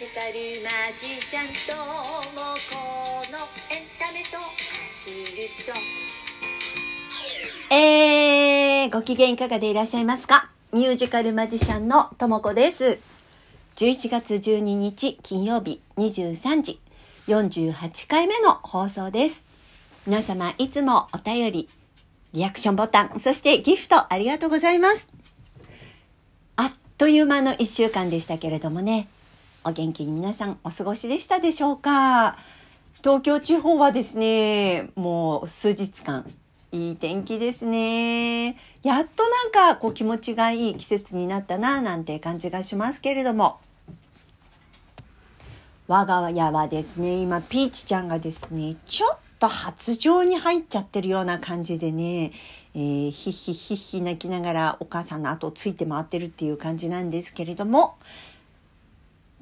ジカルマジシャンともこのエンタメとアヒルとえー、ご機嫌いかがでいらっしゃいますか？ミュージカルマジシャンのともこです。11月12日金曜日23時48回目の放送です。皆様いつもお便り、リアクションボタン、そしてギフトありがとうございます。あっという間の1週間でしたけれどもね、お元気に皆さんお過ごしでしたでしょうか？東京地方はですね、もう数日間いい天気ですね。やっとなんかこう気持ちがいい季節になったななんて感じがしますけれども。我が家はですね、今ピーチちゃんがですね、ちょっと発情に入っちゃってるような感じでね、えー、ひひひひ泣きながらお母さんの後をついて回ってるっていう感じなんですけれども、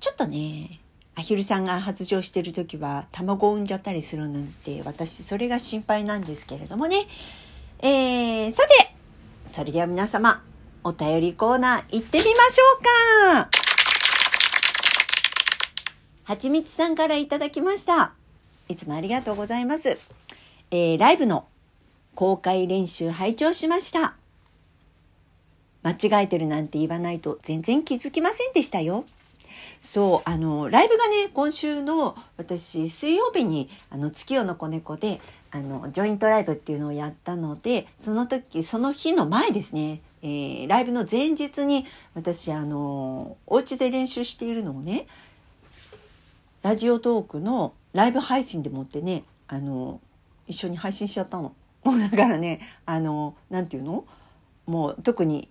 ちょっとね、アヒルさんが発情してる時は卵を産んじゃったりするなんて私それが心配なんですけれどもね。えー、さて、それでは皆様、お便りコーナー行ってみましょうかはちみつさんからいただきました。いつもありがとうございます。えー、ライブの公開練習拝聴しました。間違えてるなんて言わないと全然気づきませんでしたよ。そうあのライブがね今週の私水曜日にあの月夜の子猫であのジョイントライブっていうのをやったのでその時その日の前ですね、えー、ライブの前日に私あのお家で練習しているのをねラジオトークのライブ配信でもってねあの一緒に配信しちゃったの。だからねあのなんていうの？もう特に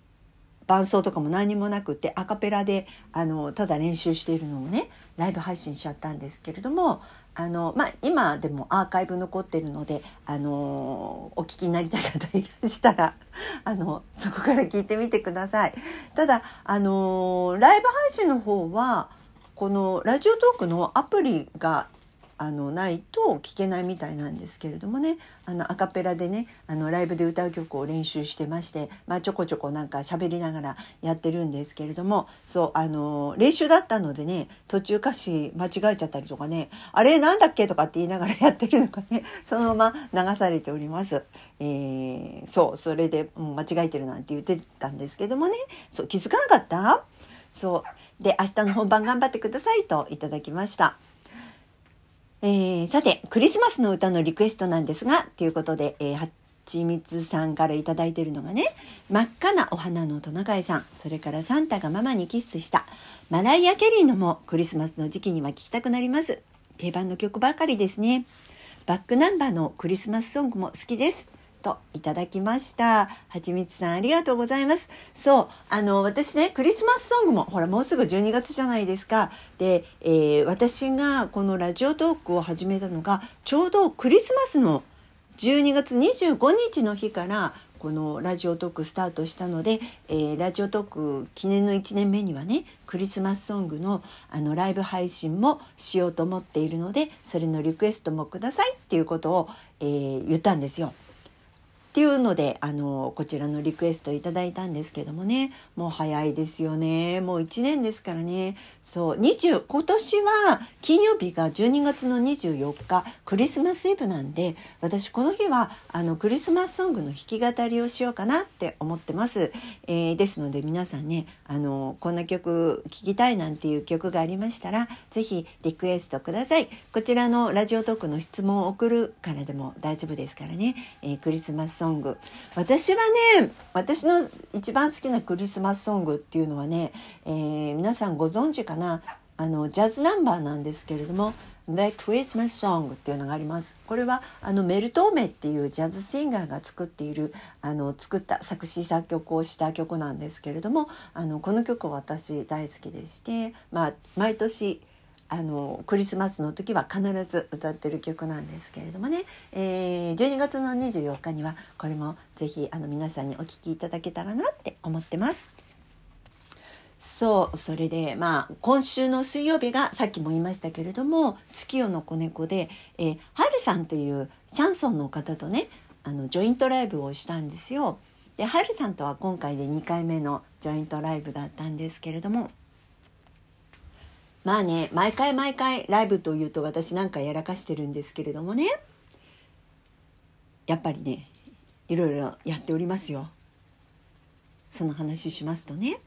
伴奏とかも何もなくてアカペラであのただ練習しているのをねライブ配信しちゃったんですけれどもあの、まあ、今でもアーカイブ残ってるのであのお聞きになりたい方いらしたら あのそこから聞いてみてください。ただあのライブ配信の方はこのラジオトークのアプリがあのないと聞けないみたいなんですけれどもねあのアカペラでねあのライブで歌う曲を練習してまして、まあ、ちょこちょこなんか喋りながらやってるんですけれどもそうあの練習だったのでね途中歌詞間違えちゃったりとかねあれなんだっけとかって言いながらやってるのがねそのまま流されております。えー、そうそれで、うん、間違えてるなんて言ってたんですけどもねそう気づかなかった？そうで明日の本番頑張ってくださいといただきました。えー、さて、クリスマスの歌のリクエストなんですが、ということで、えー、はちみつさんから頂いてるのがね、真っ赤なお花のトナカイさん、それからサンタがママにキッスした、マライア・ケリーのもクリスマスの時期には聴きたくなります。定番の曲ばかりですね。バックナンバーのクリスマスソングも好きです。といただきました。はちみつさんありがとうございます。そう、あの、私ね、クリスマスソングも、ほら、もうすぐ12月じゃないですか。で、えー、私がこのラジオトークを始めたのが、ちょうどクリスマスの12月25日の日から、このラジオトークスタートしたので、えー、ラジオトーク記念の1年目にはねクリスマスソングのあのライブ配信もしようと思っているのでそれのリクエストもくださいっていうことを、えー、言ったんですよ。っていうのであのこちらのリクエストいただいたんですけどもね。もう早いですよね。もう1年ですからね。そう20今年は金曜日が12月の24日クリスマスイブなんで私この日はあのクリスマスソングの弾き語りをしようかなって思ってます、えー、ですので皆さんねあのこんな曲聴きたいなんていう曲がありましたら是非リクエストください。こちらのラジオトークの質問を送るからでも大丈夫ですからね、えー、クリスマスソング。私はね私の一番好きなクリスマスソングっていうのはね、えー、皆さんご存知かな？あのジャズナンバーなんですけれども「The Christmas Song」っていうのがあります。これはあのメルトーメっていうジャズシンガーが作っているあの作った作詞作曲をした曲なんですけれどもあのこの曲は私大好きでして、まあ、毎年あのクリスマスの時は必ず歌ってる曲なんですけれどもね、えー、12月の24日にはこれもぜひあの皆さんにお聴きいただけたらなって思ってます。そうそれでまあ今週の水曜日がさっきも言いましたけれども月夜の子猫で、えー、はるさんというシャンソンの方とねあのジョイントライブをしたんですよ。ではるさんとは今回で2回目のジョイントライブだったんですけれどもまあね毎回毎回ライブというと私なんかやらかしてるんですけれどもねやっぱりねいろいろやっておりますよ。その話しますとね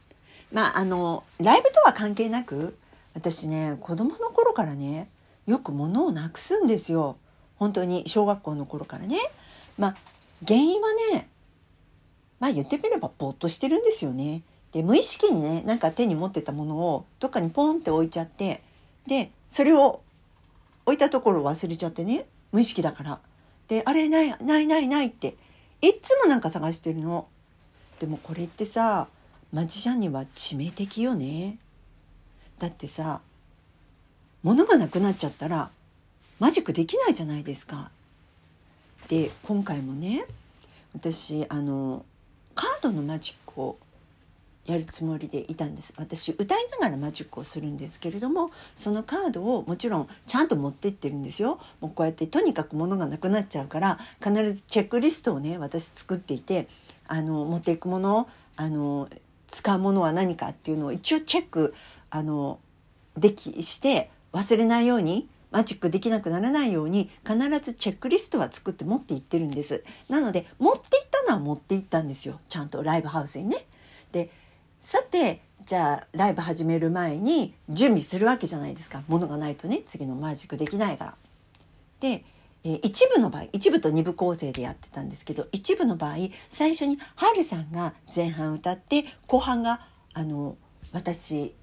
まああのライブとは関係なく私ね子供の頃からねよく物をなくすんですよ本当に小学校の頃からね。まあ原因はねまあ言ってみればぼーっとしてるんですよね。で無意識にねなんか手に持ってたものをどっかにポンって置いちゃってでそれを置いたところを忘れちゃってね無意識だから。であれないないないないっていっつもなんか探してるの。でもこれってさマジシャンには致命的よね。だってさ物がなくなっちゃったらマジックできないじゃないですか。で今回もね私あのカードのマジックをやるつもりでいたんです。私歌いながらマジックをするんですけれどもそのカードをもちろんちゃんと持ってってるんですよ。もうこうやってとにかく物がなくなっちゃうから必ずチェックリストをね私作っていてあの持っていくものあの使うものは何かっていうのを一応チェックあのできして忘れないようにマジックできなくならないように必ずチェックリストは作って持っていってるんです。なので持っていったのは持っていったんですよ。ちゃんとライブハウスにね。でさてじゃあライブ始める前に準備するわけじゃないですか物がないとね次のマジックできないから。で、えー、一部の場合一部と二部構成でやってたんですけど一部の場合最初にハルさんが前半歌って後半があの私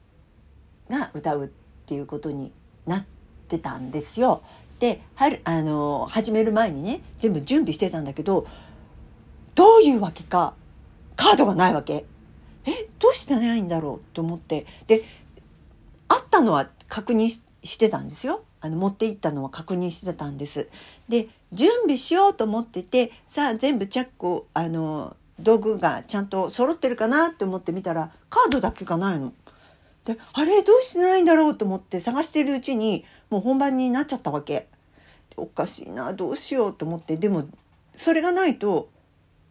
が歌うっていうことになってたんですよ。で春あの始める前にね全部準備してたんだけどどういうわけかカードがないわけ。えどうしてないんだろうと思ってであったのは確認してたんですよあの持って行ったのは確認してたんですで準備しようと思っててさあ全部チェックあの道具がちゃんと揃ってるかなって思ってみたらカードだけがないの。であれどうしてないんだろうと思って探してるうちにもう本番になっちゃったわけ。おかしいなどうしようと思ってでもそれがないと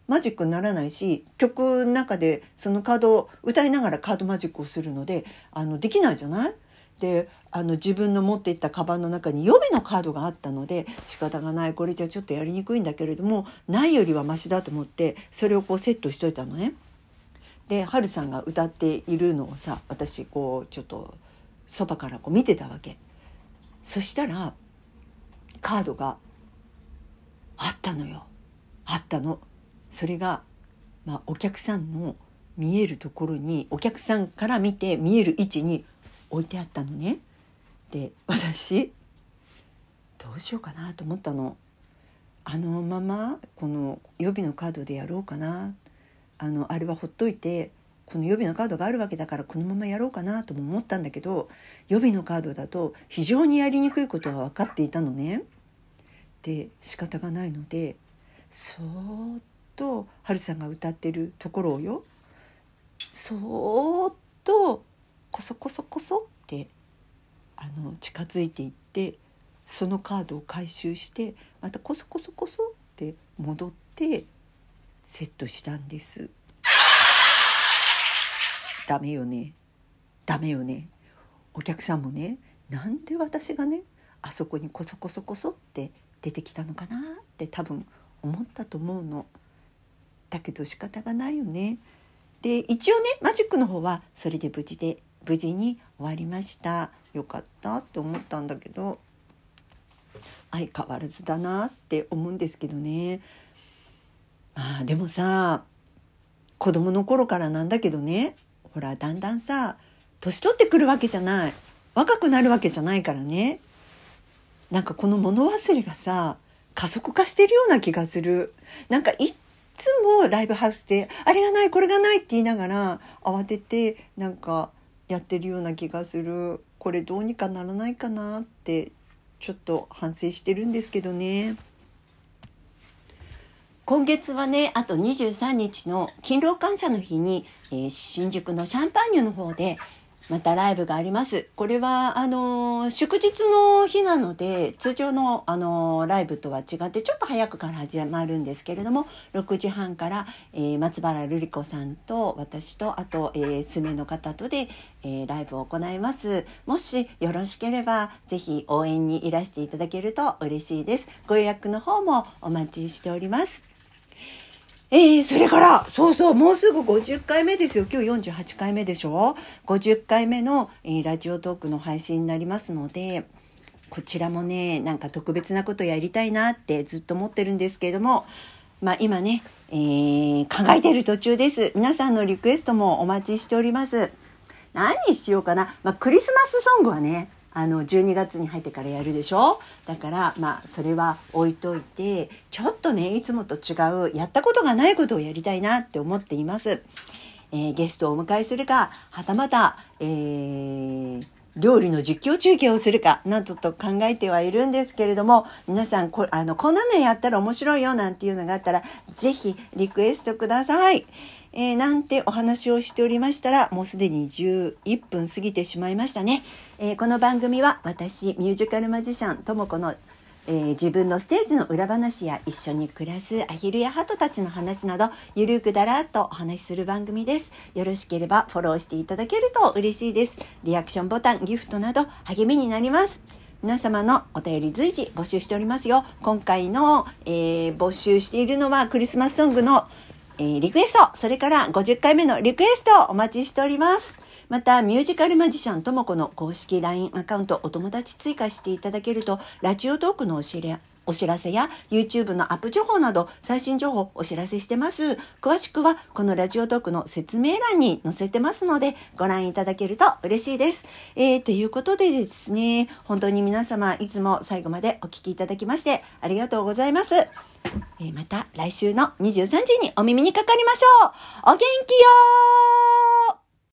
マジックにならないし曲の中でそのカードを歌いながらカードマジックをするのであのできないじゃない？であの自分の持っていったカバンの中に予備のカードがあったので仕方がないこれじゃちょっとやりにくいんだけれどもないよりはマシだと思ってそれをこうセットしといたのね。でハルさんが歌っているのをさ私こうちょっとそばからこう見てたわけ。そしたらカードがあったのよあったの。それが、まあ、お客さんの見えるところにお客さんから見て見える位置に置いてあったのね。で私どうしようかなと思ったの。あのままこの予備のカードでやろうかなあのあれはほっといてこの予備のカードがあるわけだからこのままやろうかなとも思ったんだけど予備のカードだと非常にやりにくいことは分かっていたのね。で仕方がないのでそーっとはるさんが歌ってるところをよそーっとこそこそこそってあの近づいていってそのカードを回収してまたこそこそこそって戻ってセットしたんです。ダメよね。ダメよね。お客さんもねなんで私がねあそこにこそこそこそって出てきたのかなって多分思ったと思うの。だけど仕方がないよね。で一応ねマジックの方はそれで無事で無事に終わりました。よかったって思ったんだけど相変わらずだなって思うんですけどね。まあでもさ子供の頃からなんだけどね。ほらだんだんさ年取ってくるわけじゃない。若くなるわけじゃないからね。なんかこの物忘れがさ加速化してるような気がする。なんかいつもライブハウスで「あれがないこれがない」って言いながら慌ててなんかやってるような気がするこれどうにかならないかなってちょっと反省してるんですけどね。今月はねあと23日の勤労感謝の日に、えー、新宿のシャンパーニュの方でまたライブがあります。これは、あの祝日の日なので、通常の、あのライブとは違って、ちょっと早くから始まるんですけれども、6時半から、えー松原瑠璃子さんと私と、あと、えー、数名の方とで、えーライブを行います。もしよろしければ、ぜひ応援にいらしていただけると嬉しいです。ご予約の方もお待ちしております。えー、それから、そうそう、もうすぐ50回目ですよ。今日48回目でしょ ?50 回目の、えーラジオトークの配信になりますので、こちらもね、なんか特別なことやりたいなってずっと思ってるんですけれども、まあ今ね、えー考えてる途中です。皆さんのリクエストもお待ちしております。何にしようかな。まあクリスマスソングはね、あの12月に入ってからやるでしょ？だからまあそれは置いといてちょっとねいつもと違うやったことがないことをやりたいなって思っています、えーゲストをお迎えするかはたまた、えー料理の実況中継をするかなどと考えてはいるんですけれども皆さんこあのこんなのやったら面白いよなんていうのがあったらぜひリクエストください。えーなんてお話をしておりましたらもうすでに11分過ぎてしまいましたね、えーこの番組は私ミュージカルマジシャンともこの、えー自分のステージの裏話や一緒に暮らすアヒルやハトたちの話などゆるくだらっとお話しする番組です。よろしければフォローしていただけると嬉しいです。リアクションボタンギフトなど励みになります。皆様のお便り随時募集しておりますよ。今回の、えー募集しているのはクリスマスソングのえーリクエスト、それから50回目のリクエストをお待ちしております。また、ミュージカルマジシャンともこの公式 LINE アカウントお友達追加していただけると、ラジオトークのお知らお知らせや YouTube のアップ情報など最新情報お知らせしてます。詳しくはこのラジオトークの説明欄に載せてますのでご覧いただけると嬉しいです。えー、ということでですね、本当に皆様いつも最後までお聞きいただきましてありがとうございます。えーまた来週の23時にお耳にかかりましょうお元気よー